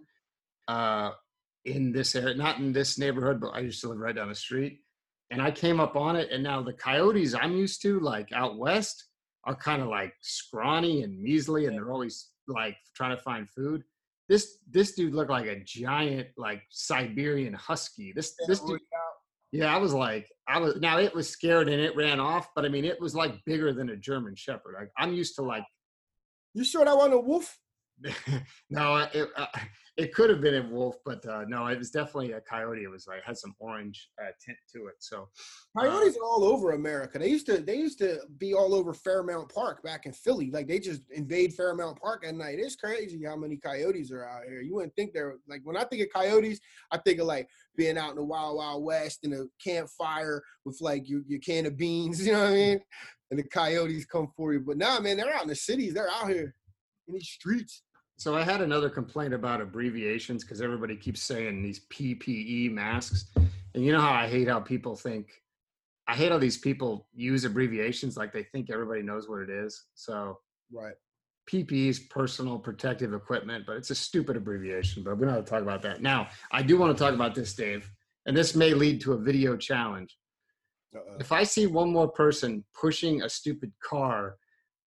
uh in this area, not in this neighborhood, but I used to live right down the street, and I came up on it, and now the coyotes I'm used to, like out west, are kind of like scrawny and measly, and they're always like trying to find food this this dude looked like a giant like Siberian husky. This this dude, yeah, I was like, I was now it was scared and it ran off, but I mean it was like bigger than a German Shepherd. Like, I'm used to like. You sure that wasn't a wolf? (laughs) no, it, uh, it could have been a wolf, but uh, no, it was definitely a coyote. It was like had some orange uh, tint to it. So coyotes uh, are all over America. They used to they used to be all over Fairmount Park back in Philly. Like they just invade Fairmount Park at night. It's crazy how many coyotes are out here. You wouldn't think they're like when I think of coyotes, I think of like being out in the wild wild west in a campfire with like your, your can of beans. (laughs) You know what I mean? And the coyotes come for you. But nah, man, they're out in the cities. They're out here in these streets. So I had another complaint about abbreviations because everybody keeps saying these PPE masks, and you know how I hate how people think. I hate how these people use abbreviations like they think everybody knows what it is. So right, PPE is personal protective equipment, but it's a stupid abbreviation. But we don't have to talk about that now. I do want to talk about this, Dave, and this may lead to a video challenge. Uh-uh. If I see one more person pushing a stupid car,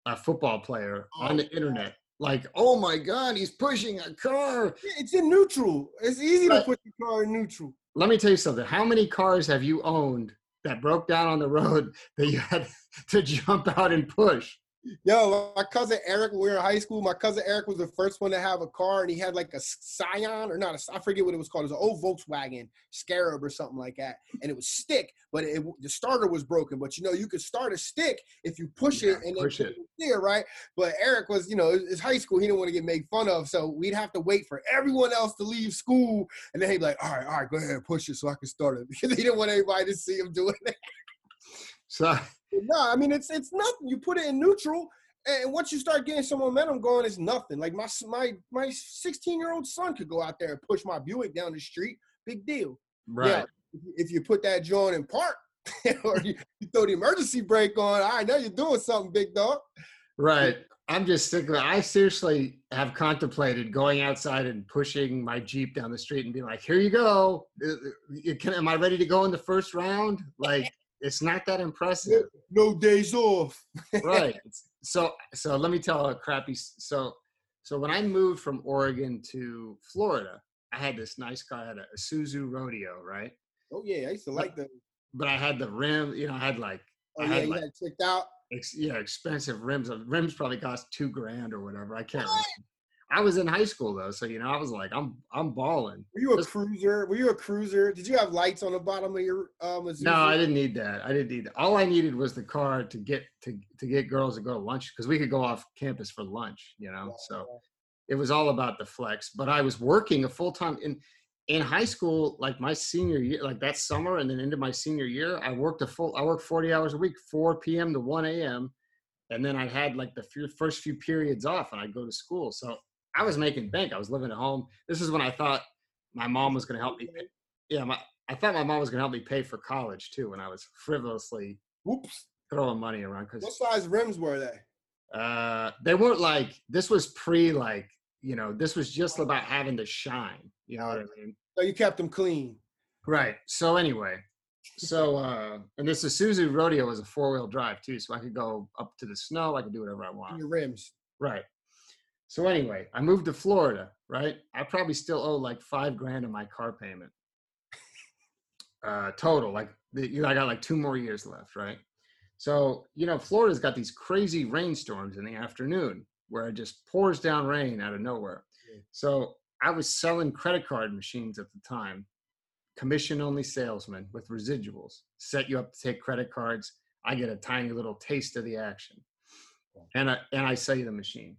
a football player oh, on the internet like, oh my God, he's pushing a car. It's in neutral. It's easy but, to put the car in neutral. Let me tell you something. How many cars have you owned that broke down on the road (laughs) that you had (laughs) to jump out and push? Yo, my cousin Eric, we were in high school. My cousin Eric was the first one to have a car, and he had like a Scion or not, a, I forget what it was called. It was an old Volkswagen Scarab or something like that, and it was stick, but it, the starter was broken. But you know, you could start a stick if you push yeah, it and push it (laughs) there, right? But Eric was, you know, it's high school. He didn't want to get made fun of, so we'd have to wait for everyone else to leave school, and then he'd be like, "All right, all right, go ahead, and push it so I can start it," (laughs) because he didn't want anybody to see him doing it. So no, I mean it's it's nothing. You put it in neutral, and once you start getting some momentum going, it's nothing. Like my my my 16 year old son could go out there and push my Buick down the street. Big deal. Right. if you put that joint in park (laughs) or you, you, throw the emergency brake on, I know you're doing something, big dog. Right. I'm just thinking. I seriously have contemplated going outside and pushing my Jeep down the street and be like, "Here you go. Uh, uh, can, am I ready to go in the first round?" Like, it's not that impressive. No days off. (laughs) right. So so let me tell a crappy so so when I moved from Oregon to Florida, I had this nice car, I had a Isuzu Rodeo, right? Oh yeah, I used to but, like the but I had the rim, you know, I had like Oh I yeah, had you like, had checked out. Ex, yeah, expensive rims. Uh, rims probably cost two grand or whatever. I can't. I was in high school though, so you know I was like, I'm I'm balling. Were you a Just, cruiser? Were you a cruiser? Did you have lights on the bottom of your um? No, I didn't need that. I didn't need that. All I needed was the car to get to to get girls to go to lunch because we could go off campus for lunch, you know. Yeah, so yeah. it was all about the flex. But I was working a full time in in high school, like my senior year, like that summer, and then into my senior year, I worked a full. I worked forty hours a week, four p.m. to one a.m. And then I had like the first few periods off, and I'd go to school. So I was making bank. I was living at home. This is when I thought my mom was going to help me. Pay. Yeah, my, I thought my mom was going to help me pay for college too when I was frivolously Oops. throwing money around Cause What size rims were they? uh, they weren't like this was pre like you know this was just about having to shine. You know what I mean? So you kept them clean. Right. So anyway, so uh, and this Isuzu Rodeo was a four wheel drive too, so I could go up to the snow. I could do whatever I want. Your rims. Right. So anyway, I moved to Florida, right? I probably still owe like five grand of my car payment. Uh total. Like you know, I got like two more years left, right? So, you know, Florida's got these crazy rainstorms in the afternoon where it just pours down rain out of nowhere. Yeah. So I was selling credit card machines at the time, commission only salesman with residuals, set you up to take credit cards. I get a tiny little taste of the action. And I and I sell you the machine.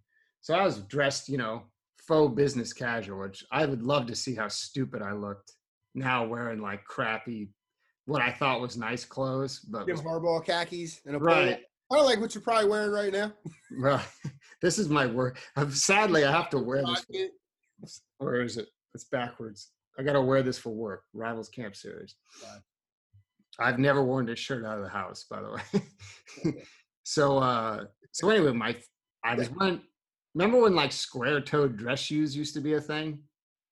So I was dressed, you know, faux business casual, which I would love to see how stupid I looked now wearing like crappy, what I thought was nice clothes, but Jim was- Harbaugh khakis and a right. I don't like what you're probably wearing right now. Well, (laughs) this is my work. Sadly, I have to wear this. Or is it? It's backwards. I got to wear this for work. Rivals Camp Series. I've never worn this shirt out of the house, by the way. (laughs) (laughs) so, uh, so anyway, my I was wearing. Remember when like square-toed dress shoes used to be a thing?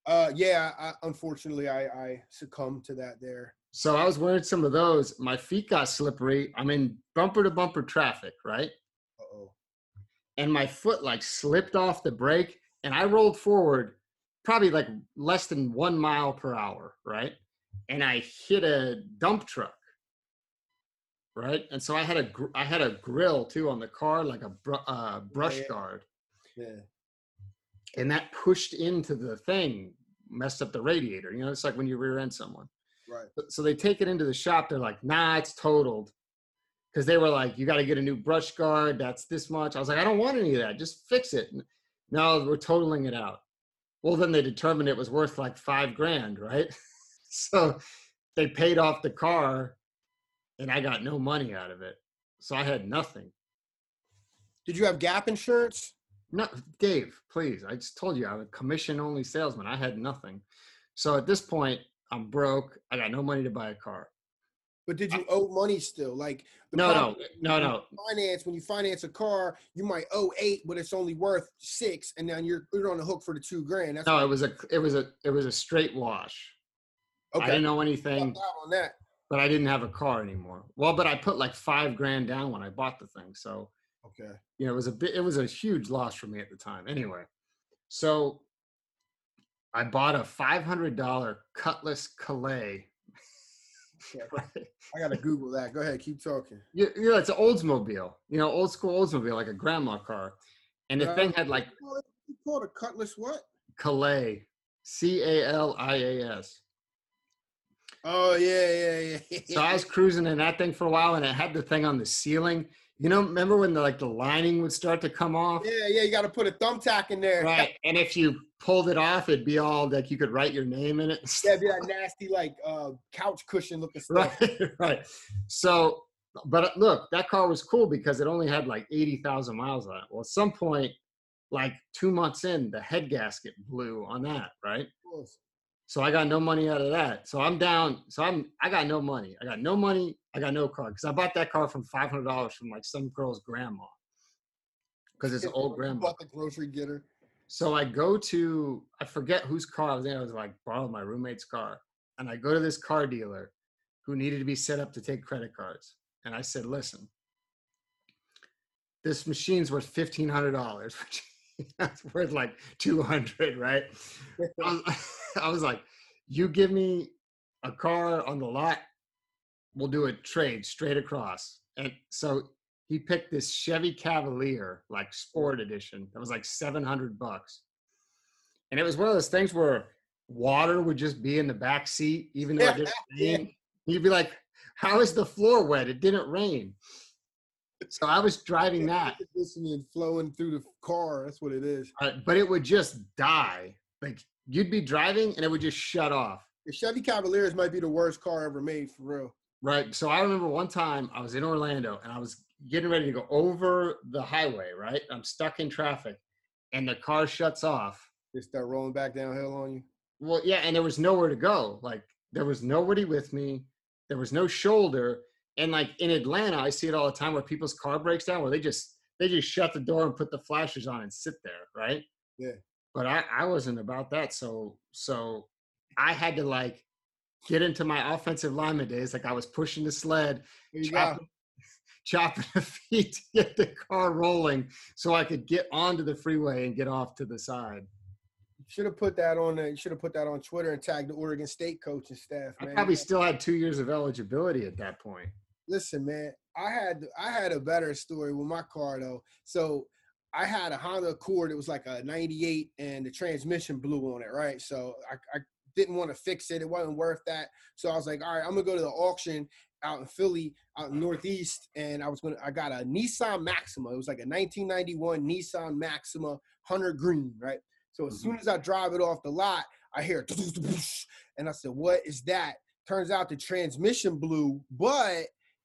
Uh, yeah. I, unfortunately, I, I succumbed to that there. So I was wearing some of those. My feet got slippery. I'm in bumper to bumper traffic, right? Uh oh. and my foot like slipped off the brake and I rolled forward probably like less than one mile per hour, right? And I hit a dump truck, right? And so I had a gr- I had a grill too on the car, like a br- uh, brush yeah. guard, Yeah. and that pushed into the thing, messed up the radiator. You know, it's like when you rear end someone. Right. So they take it into the shop. They're like, nah, it's totaled. Because they were like, you got to get a new brush guard. That's this much. I was like, I don't want any of that. Just fix it. No, we're totaling it out. Well, then they determined it was worth like five grand, right? (laughs) so they paid off the car and I got no money out of it. So I had nothing. Did you have gap insurance? No, Dave, please. I just told you I'm a commission only salesman. I had nothing. So at this point, I'm broke. I got no money to buy a car. But did you owe money still? Like the No, no, no, no. Finance when you finance a car, you might owe eight, but it's only worth six, and then you're you're on the hook for the two grand. That's No, it was a it was a it was a straight wash. Okay. I didn't know anything, on that. but I didn't have a car anymore. Well, but I put like five grand down when I bought the thing. So Okay. you know, it was a bit it was a huge loss for me at the time. Anyway, so I bought a five hundred dollar Cutlass Calais. (laughs) I gotta Google that. Go ahead, keep talking. Yeah, you know, it's an Oldsmobile, you know, old school Oldsmobile, like a grandma car. And the Uh, thing had like You call it- you call it a cutlass what? Calais, C A L I A S. Oh yeah, yeah, yeah. yeah. (laughs) So I was cruising in that thing for a while, and it had the thing on the ceiling. You know, remember when the like the lining would start to come off? yeah, yeah. You got to put a thumbtack in there. Right. And if you pulled it off, it'd be all like you could write your name in it. and (laughs) Yeah, be that nasty like uh, couch cushion looking stuff. Right. (laughs) Right. So, but look, that car was cool because it only had like 80,000 miles on it. Well, at some point, like two months in, the head gasket blew on that. Right. So I got no money out of that. So I'm down. So I'm I got no money. I got no money. I got no car because I bought that car from five hundred dollars from like some girl's grandma because it's an old (laughs) grandma. Bought the grocery getter. So I go to I forget whose car I was in. I was like borrowed my roommate's car, and I go to this car dealer who needed to be set up to take credit cards, and I said, "Listen, this machine's worth fifteen hundred dollars, (laughs) which that's worth like two hundred, right?" (laughs) I was, I was like, "You give me a car on the lot, we'll do a trade straight across." And so he picked this Chevy Cavalier, like Sport Edition. That was like seven hundred bucks, and it was one of those things where water would just be in the back seat, even though it didn't (laughs) rain. You'd be like, "How is the floor wet? It didn't rain." So I was driving that, (laughs) conditioning flowing through the car. That's what it is. uh, but it would just die. Like you'd be driving and it would just shut off. The Chevy Cavaliers might be the worst car ever made for real. Right. So I remember one time I was in Orlando and I was getting ready to go over the highway, right? I'm stuck in traffic and the car shuts off. They start rolling back downhill on you. Well, yeah, and there was nowhere to go. Like there was nobody with me. There was no shoulder. And like in Atlanta, I see it all the time where people's car breaks down where they just they just shut the door and put the flashers on and sit there, right? Yeah. But I, I wasn't about that. So so I had to like get into my offensive lineman days. Like I was pushing the sled, chopping, (laughs) chopping the feet to get the car rolling so I could get onto the freeway and get off to the side. Should have put that on. Uh, you should have put that on Twitter and tagged the Oregon State coaching staff. Man. I probably still had two years of eligibility at that point. Listen, man, I had I had a better story with my car though. So I had a Honda Accord. It was like a '98, and the transmission blew on it. Right, so I, I didn't want to fix it. It wasn't worth that. So I was like, all right, I'm gonna go to the auction out in Philly, out in Northeast, and I was gonna. I got a Nissan Maxima. It was like a 1991 Nissan Maxima Hunter Green, right? So as mm-hmm. soon as I drive it off the lot, I hear, (laughs) and I said, what is that? Turns out the transmission blew, but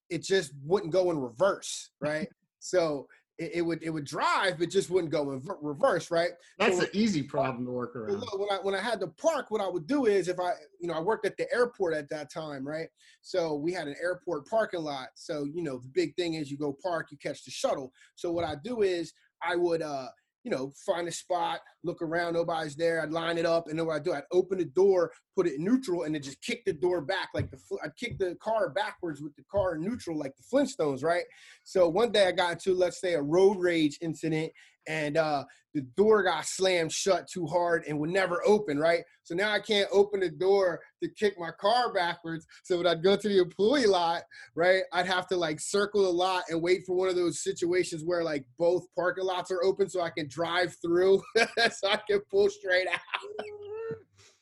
it just wouldn't go in reverse, right? (laughs) so it, it, would it would drive, but just wouldn't go in reverse, right? That's so an easy problem to work around. When I when I had to park, what I would do is if I you know I worked at the airport at that time, right? So we had an airport parking lot. So you know the big thing is you go park, you catch the shuttle. So what I do is I would uh you know, find a spot, look around, nobody's there. I'd line it up, and then what I do, I'd open the door, put it in neutral, and then just kick the door back like the I'd kick the car backwards with the car in neutral like the Flintstones, right? So one day I got into let's say a road rage incident, and uh, the door got slammed shut too hard and would never open, right? So now I can't open the door to kick my car backwards. So when I'd go to the employee lot, right, I'd have to like circle the lot and wait for one of those situations where like both parking lots are open so I can drive through (laughs) so I can pull straight out.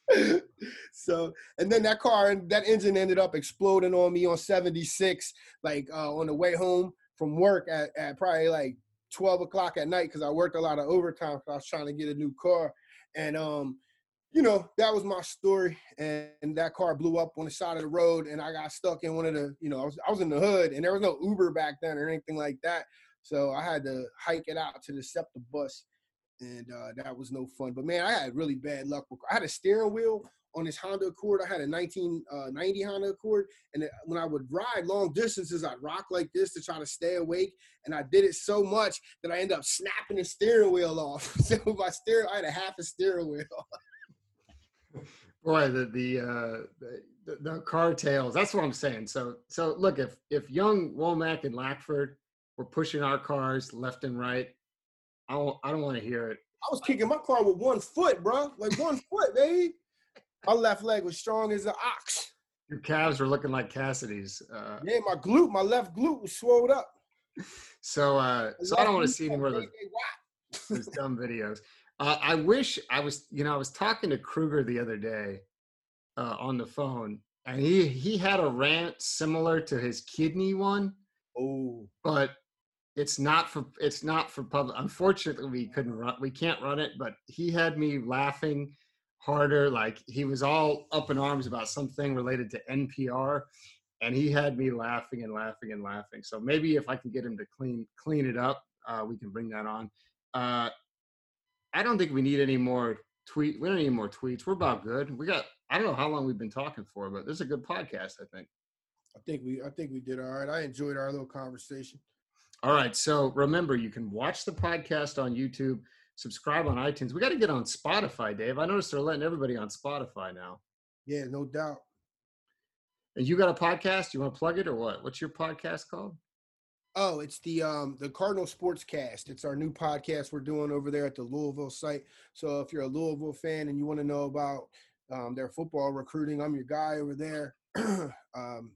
(laughs) so and then that car and that engine ended up exploding on me on 76 like uh, on the way home from work at, at probably like 12 o'clock at night because I worked a lot of overtime because I was trying to get a new car. And, um, you know, that was my story. And, and, that car blew up on the side of the road and I got stuck in one of the, you know, I was, I was in the hood and there was no Uber back then or anything like that. So I had to hike it out to the SEPTA bus and uh, that was no fun. But man, I had really bad luck. I had a steering wheel on this Honda Accord. I had a 1990 uh, Honda Accord, and when I would ride long distances, I'd rock like this to try to stay awake. And I did it so much that I ended up snapping the steering wheel off. (laughs) so my steering, I had a half a steering wheel. (laughs) Boy, the the, uh, the the car tails. That's what I'm saying. So so look, if if young Wommack and Lackford were pushing our cars left and right, I don't I don't want to hear it. I was kicking my car with one foot, bro. Like one foot, baby. My left leg was strong as an ox. Your calves were looking like Cassidy's. Uh, yeah, my glute, my left glute was swelled up. (laughs) So, uh, so I don't want to see any more of those, (laughs) those dumb videos. Uh, I wish I was, you know, I was talking to Kruger the other day uh, on the phone, and he he had a rant similar to his kidney one. Oh, but it's not for it's not for public. Unfortunately, we couldn't run. We can't run it, but he had me laughing harder. Like he was all up in arms about something related to NPR, and he had me laughing and laughing and laughing. So maybe if I can get him to clean clean it up, uh, we can bring that on. Uh, I don't think we need any more tweet. We don't need more tweets. We're about good. We got. I don't know how long we've been talking for, but this is a good podcast. I think. I think we. I think we did all right. I enjoyed our little conversation. All right. So remember, you can watch the podcast on YouTube subscribe on iTunes. We got to get on Spotify, Dave. I noticed they're letting everybody on Spotify now. Yeah, no doubt. And you got a podcast? You want to plug it or what? What's your podcast called? Oh, it's the um the Cardinal Sports Cast. It's our new podcast we're doing over there at the Louisville site. So if you're a Louisville fan and you want to know about um, their football recruiting, I'm your guy over there. (clears throat) um,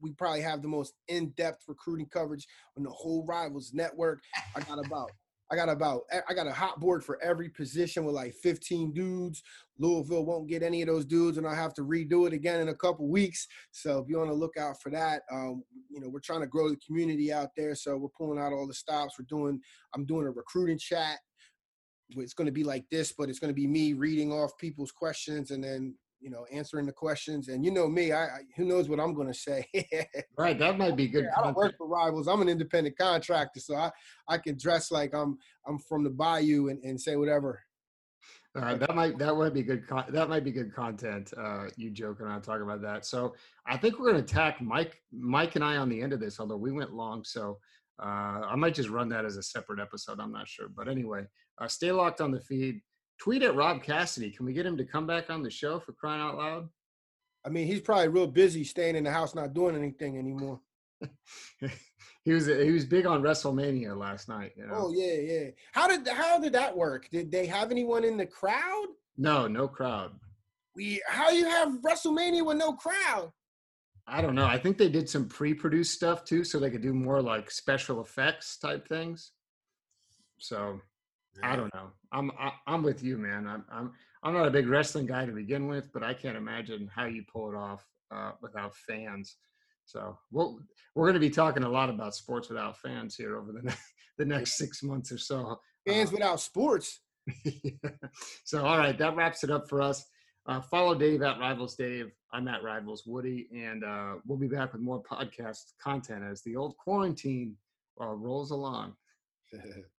we probably have the most in-depth recruiting coverage on the whole Rivals network. I got about I got about I got a hot board for every position with like 15 dudes. Louisville won't get any of those dudes, and I have to redo it again in a couple weeks. So be on the lookout for that. Um, you know, we're trying to grow the community out there, so we're pulling out all the stops. We're doing I'm doing a recruiting chat. It's going to be like this, but it's going to be me reading off people's questions and then you know, answering the questions. And you know me, I, I who knows what I'm going to say. (laughs) right, that might be good. I don't work for rivals. I'm an independent contractor, so I I can dress like I'm I'm from the bayou and, and say whatever. Uh, that might that might be good. Con- that might be good content. Uh, you joking around talking about that. So I think we're going to attack Mike, Mike and I on the end of this. Although we went long, so uh, I might just run that as a separate episode. I'm not sure, but anyway, uh, stay locked on the feed. Tweet at Rob Cassidy. Can we get him to come back on the show for crying out loud? I mean, he's probably real busy staying in the house, not doing anything anymore. (laughs) he was he was big on WrestleMania last night. You know? Oh yeah, yeah. How did how did that work? Did they have anyone in the crowd? No, no crowd. We how you have WrestleMania with no crowd? I don't know. I think they did some pre-produced stuff too, so they could do more like special effects type things. So I don't know. I'm I, am i am with you, man. I'm I'm I'm not a big wrestling guy to begin with, but I can't imagine how you pull it off uh, without fans. So we'll, we're going to be talking a lot about sports without fans here over the next, (laughs) the next six months or so. Fans uh, without sports. (laughs) so all right, that wraps it up for us. Uh, follow Dave at Rivals Dave. I'm at Rivals Woody, and uh, we'll be back with more podcast content as the old quarantine uh, rolls along. (laughs)